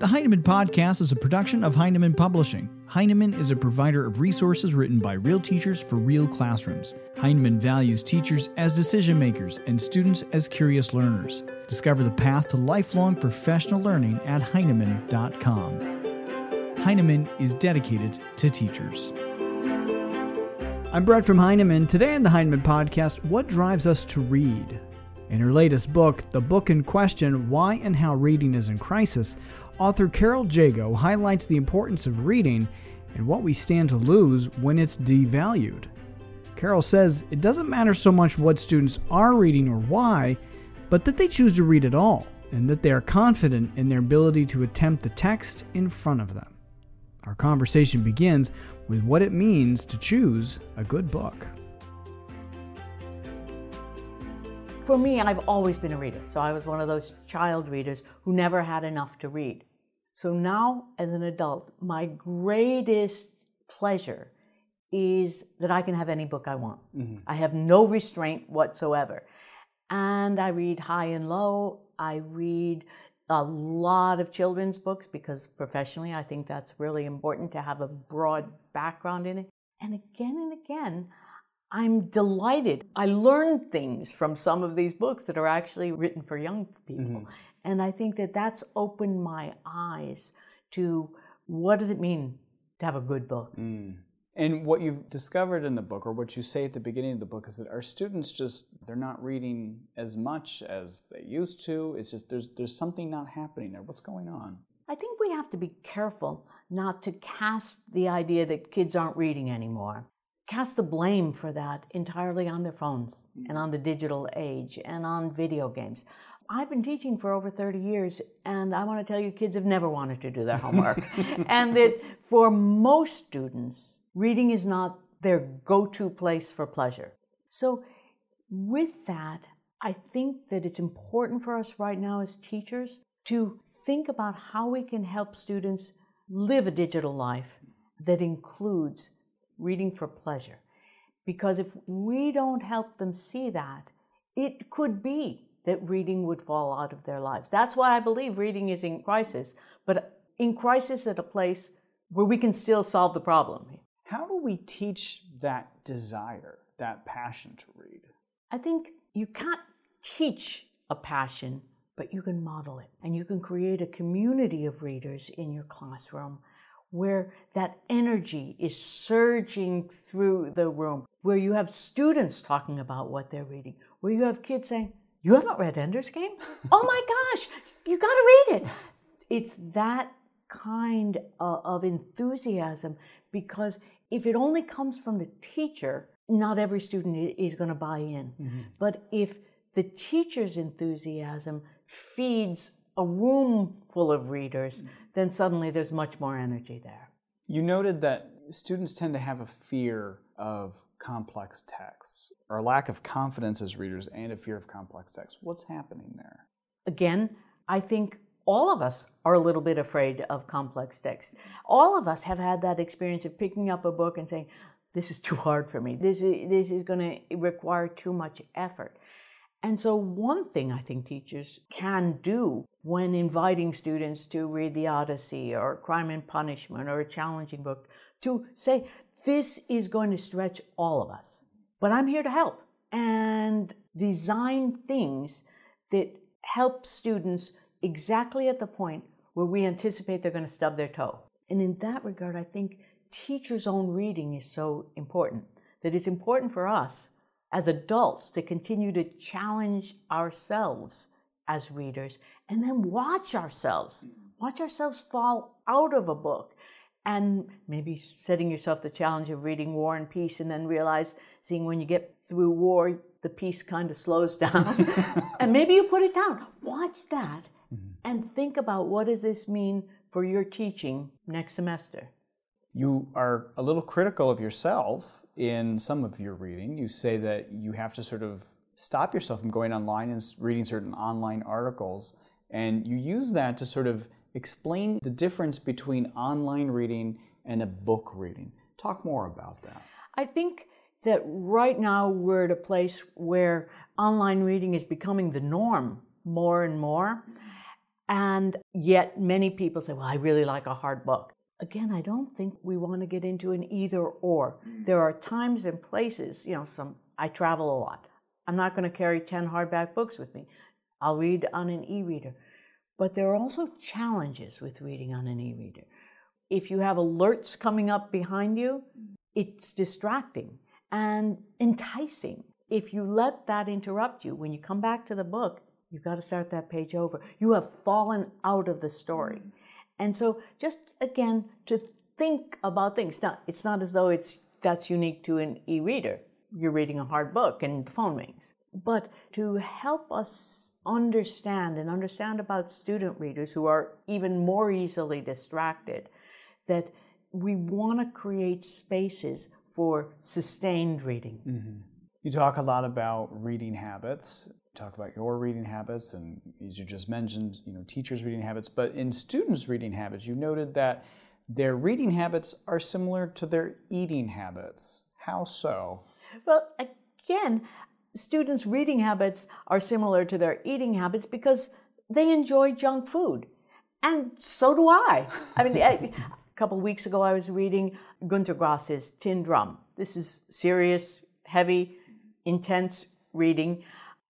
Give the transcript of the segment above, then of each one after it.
The Heinemann Podcast is a production of Heinemann Publishing. Heinemann is a provider of resources written by real teachers for real classrooms. Heinemann values teachers as decision makers and students as curious learners. Discover the path to lifelong professional learning at Heinemann.com. Heinemann is dedicated to teachers. I'm Brett from Heinemann. Today on the Heinemann Podcast, what drives us to read? In her latest book, The Book in Question Why and How Reading is in Crisis, author Carol Jago highlights the importance of reading and what we stand to lose when it's devalued. Carol says it doesn't matter so much what students are reading or why, but that they choose to read at all, and that they are confident in their ability to attempt the text in front of them. Our conversation begins with what it means to choose a good book. For me, I've always been a reader. So I was one of those child readers who never had enough to read. So now, as an adult, my greatest pleasure is that I can have any book I want. Mm-hmm. I have no restraint whatsoever. And I read high and low. I read a lot of children's books because professionally I think that's really important to have a broad background in it. And again and again, I'm delighted. I learned things from some of these books that are actually written for young people. Mm-hmm. And I think that that's opened my eyes to what does it mean to have a good book. Mm. And what you've discovered in the book, or what you say at the beginning of the book, is that our students just they're not reading as much as they used to. It's just there's there's something not happening there. What's going on? I think we have to be careful not to cast the idea that kids aren't reading anymore. Cast the blame for that entirely on their phones and on the digital age and on video games. I've been teaching for over 30 years, and I want to tell you, kids have never wanted to do their homework. and that for most students, reading is not their go to place for pleasure. So, with that, I think that it's important for us right now as teachers to think about how we can help students live a digital life that includes reading for pleasure. Because if we don't help them see that, it could be that reading would fall out of their lives. That's why I believe reading is in crisis, but in crisis at a place where we can still solve the problem. How do we teach that desire, that passion to read? I think you can't teach a passion, but you can model it. And you can create a community of readers in your classroom where that energy is surging through the room, where you have students talking about what they're reading, where you have kids saying, you haven't read Ender's Game? oh my gosh, you got to read it. It's that kind of enthusiasm because if it only comes from the teacher, not every student is going to buy in. Mm-hmm. But if the teacher's enthusiasm feeds a room full of readers, mm-hmm. then suddenly there's much more energy there. You noted that students tend to have a fear of complex texts or a lack of confidence as readers and a fear of complex text. What's happening there? Again, I think all of us are a little bit afraid of complex text. All of us have had that experience of picking up a book and saying, this is too hard for me. This is, this is going to require too much effort. And so, one thing I think teachers can do when inviting students to read The Odyssey or Crime and Punishment or a challenging book, to say, this is going to stretch all of us. But I'm here to help and design things that help students exactly at the point where we anticipate they're going to stub their toe. And in that regard, I think teachers' own reading is so important that it's important for us as adults to continue to challenge ourselves as readers and then watch ourselves, watch ourselves fall out of a book and maybe setting yourself the challenge of reading War and Peace and then realize seeing when you get through war the peace kind of slows down and maybe you put it down watch that mm-hmm. and think about what does this mean for your teaching next semester You are a little critical of yourself in some of your reading. You say that you have to sort of stop yourself from going online and reading certain online articles. And you use that to sort of explain the difference between online reading and a book reading. Talk more about that. I think that right now we're at a place where online reading is becoming the norm more and more. And yet, many people say, Well, I really like a hard book. Again, I don't think we want to get into an either or. Mm. There are times and places, you know, some I travel a lot. I'm not going to carry 10 hardback books with me. I'll read on an e reader. But there are also challenges with reading on an e reader. If you have alerts coming up behind you, it's distracting and enticing. If you let that interrupt you, when you come back to the book, you've got to start that page over. You have fallen out of the story. Mm. And so just again to think about things. Now, it's not as though it's that's unique to an e-reader. You're reading a hard book and the phone rings. But to help us understand and understand about student readers who are even more easily distracted, that we want to create spaces for sustained reading. Mm-hmm. You talk a lot about reading habits. You talk about your reading habits, and as you just mentioned, you know, teachers' reading habits. But in students' reading habits, you noted that their reading habits are similar to their eating habits. How so? Well, again, students' reading habits are similar to their eating habits because they enjoy junk food. And so do I. I mean, a couple of weeks ago, I was reading Gunter Grass's Tin Drum. This is serious, heavy, intense reading.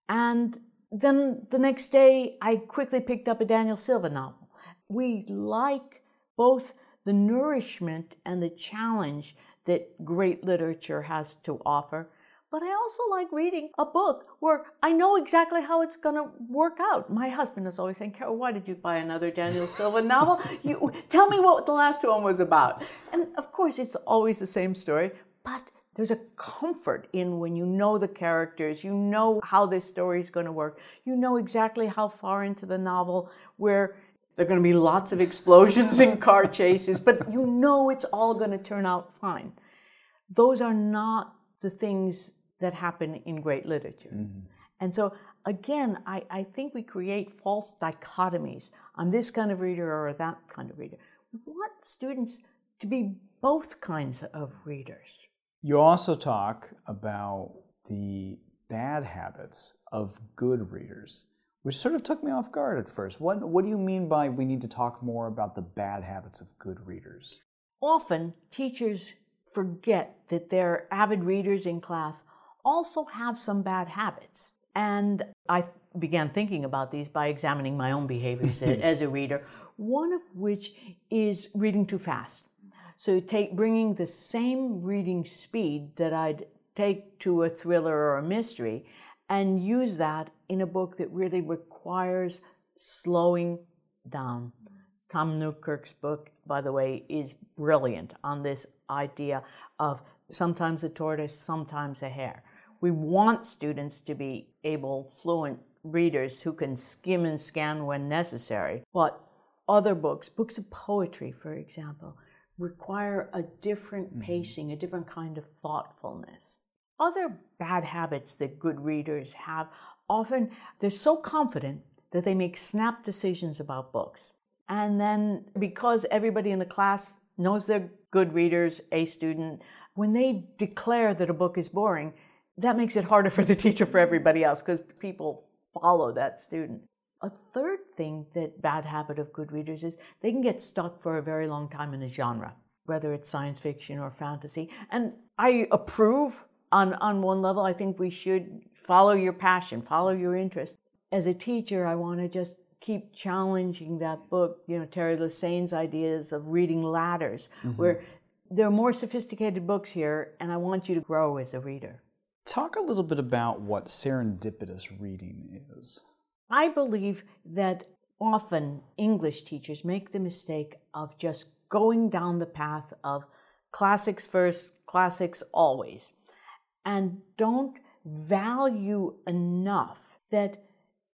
And then the next day, I quickly picked up a Daniel Silva novel. We like both the nourishment and the challenge that great literature has to offer. But I also like reading a book where I know exactly how it's going to work out. My husband is always saying, Carol, why did you buy another Daniel Silva novel? You, tell me what the last one was about. And of course, it's always the same story, but there's a comfort in when you know the characters, you know how this story is going to work, you know exactly how far into the novel where there are going to be lots of explosions and car chases, but you know it's all going to turn out fine. Those are not the things that happen in great literature. Mm-hmm. And so, again, I, I think we create false dichotomies. I'm this kind of reader or that kind of reader. We want students to be both kinds of readers. You also talk about the bad habits of good readers, which sort of took me off guard at first. What, what do you mean by we need to talk more about the bad habits of good readers? Often, teachers forget that their avid readers in class also have some bad habits. And I began thinking about these by examining my own behaviors as a reader, one of which is reading too fast. So take bringing the same reading speed that I'd take to a thriller or a mystery and use that in a book that really requires slowing down. Tom Newkirk's book, by the way, is brilliant on this idea of sometimes a tortoise, sometimes a hare. We want students to be able, fluent readers who can skim and scan when necessary. But other books, books of poetry, for example, require a different mm-hmm. pacing, a different kind of thoughtfulness. Other bad habits that good readers have often, they're so confident that they make snap decisions about books. And then, because everybody in the class knows they're good readers, a student, when they declare that a book is boring, that makes it harder for the teacher for everybody else because people follow that student. A third thing that bad habit of good readers is they can get stuck for a very long time in a genre, whether it's science fiction or fantasy. And I approve on, on one level. I think we should follow your passion, follow your interest. As a teacher, I want to just keep challenging that book, you know, Teri Lesesne's ideas of reading ladders, mm-hmm. where there are more sophisticated books here, and I want you to grow as a reader. Talk a little bit about what serendipitous reading is. I believe that often English teachers make the mistake of just going down the path of classics first, classics always, and don't value enough that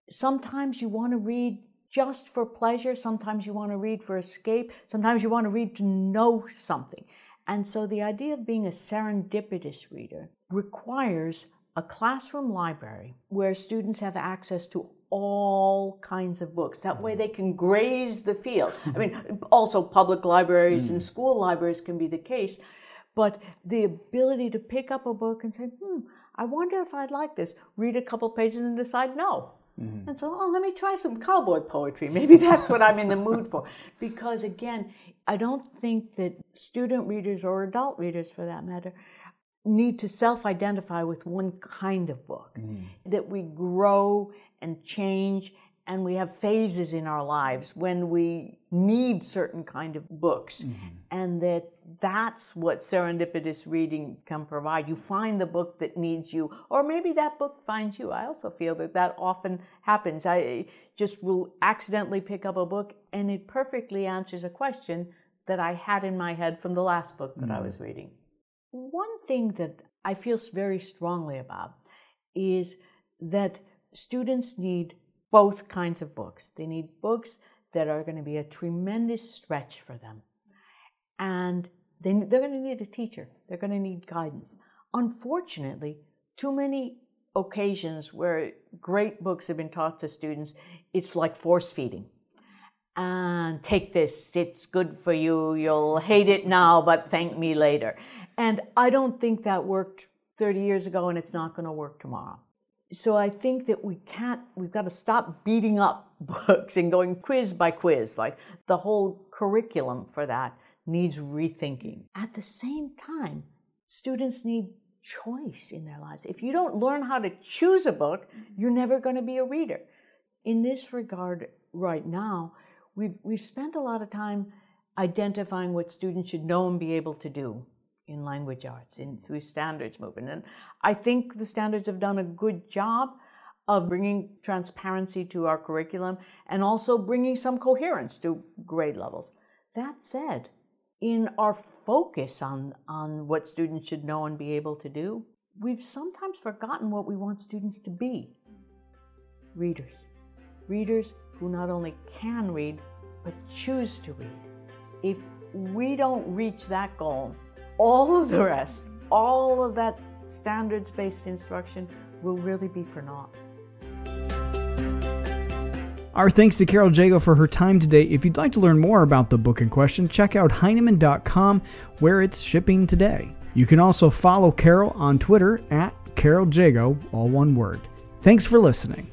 sometimes you want to read just for pleasure, sometimes you want to read for escape, sometimes you want to read to know something. And so the idea of being a serendipitous reader requires a classroom library where students have access to all kinds of books. That way they can graze the field. I mean, also public libraries and school libraries can be the case, but the ability to pick up a book and say, hmm, I wonder if I'd like this, read a couple pages and decide no. Mm-hmm. And so, oh, let me try some cowboy poetry. Maybe that's what I'm in the mood for. Because again, I don't think that student readers or adult readers, for that matter, need to self identify with one kind of book. Mm. That we grow and change and we have phases in our lives when we need certain kind of books mm-hmm. and that that's what serendipitous reading can provide you find the book that needs you or maybe that book finds you i also feel that that often happens i just will accidentally pick up a book and it perfectly answers a question that i had in my head from the last book that mm-hmm. i was reading one thing that i feel very strongly about is that students need both kinds of books. They need books that are going to be a tremendous stretch for them. And they, they're going to need a teacher, they're going to need guidance. Unfortunately, too many occasions where great books have been taught to students, it's like force feeding. And take this, it's good for you, you'll hate it now, but thank me later. And I don't think that worked 30 years ago, and it's not going to work tomorrow so I think that we can't, we've got to stop beating up books and going quiz by quiz. Like the whole curriculum for that needs rethinking. At the same time, students need choice in their lives. If you don't learn how to choose a book, mm-hmm. you're never going to be a reader. In this regard, right now, we've, we've spent a lot of time identifying what students should know and be able to do in language arts in through standards movement. And i think the standards have done a good job of bringing transparency to our curriculum and also bringing some coherence to grade levels. That said in our focus on, on what students should know and be able to do we've sometimes forgotten what we want students to be. Readers. Readers who not only can read but choose to read if we don't reach that goal all of the rest, all of that standards based instruction will really be for naught. Our thanks to Carol Jago for her time today. If you'd like to learn more about the book in question, check out Heinemann.com where it's shipping today. You can also follow Carol on Twitter at Carol Jago, all one word. Thanks for listening.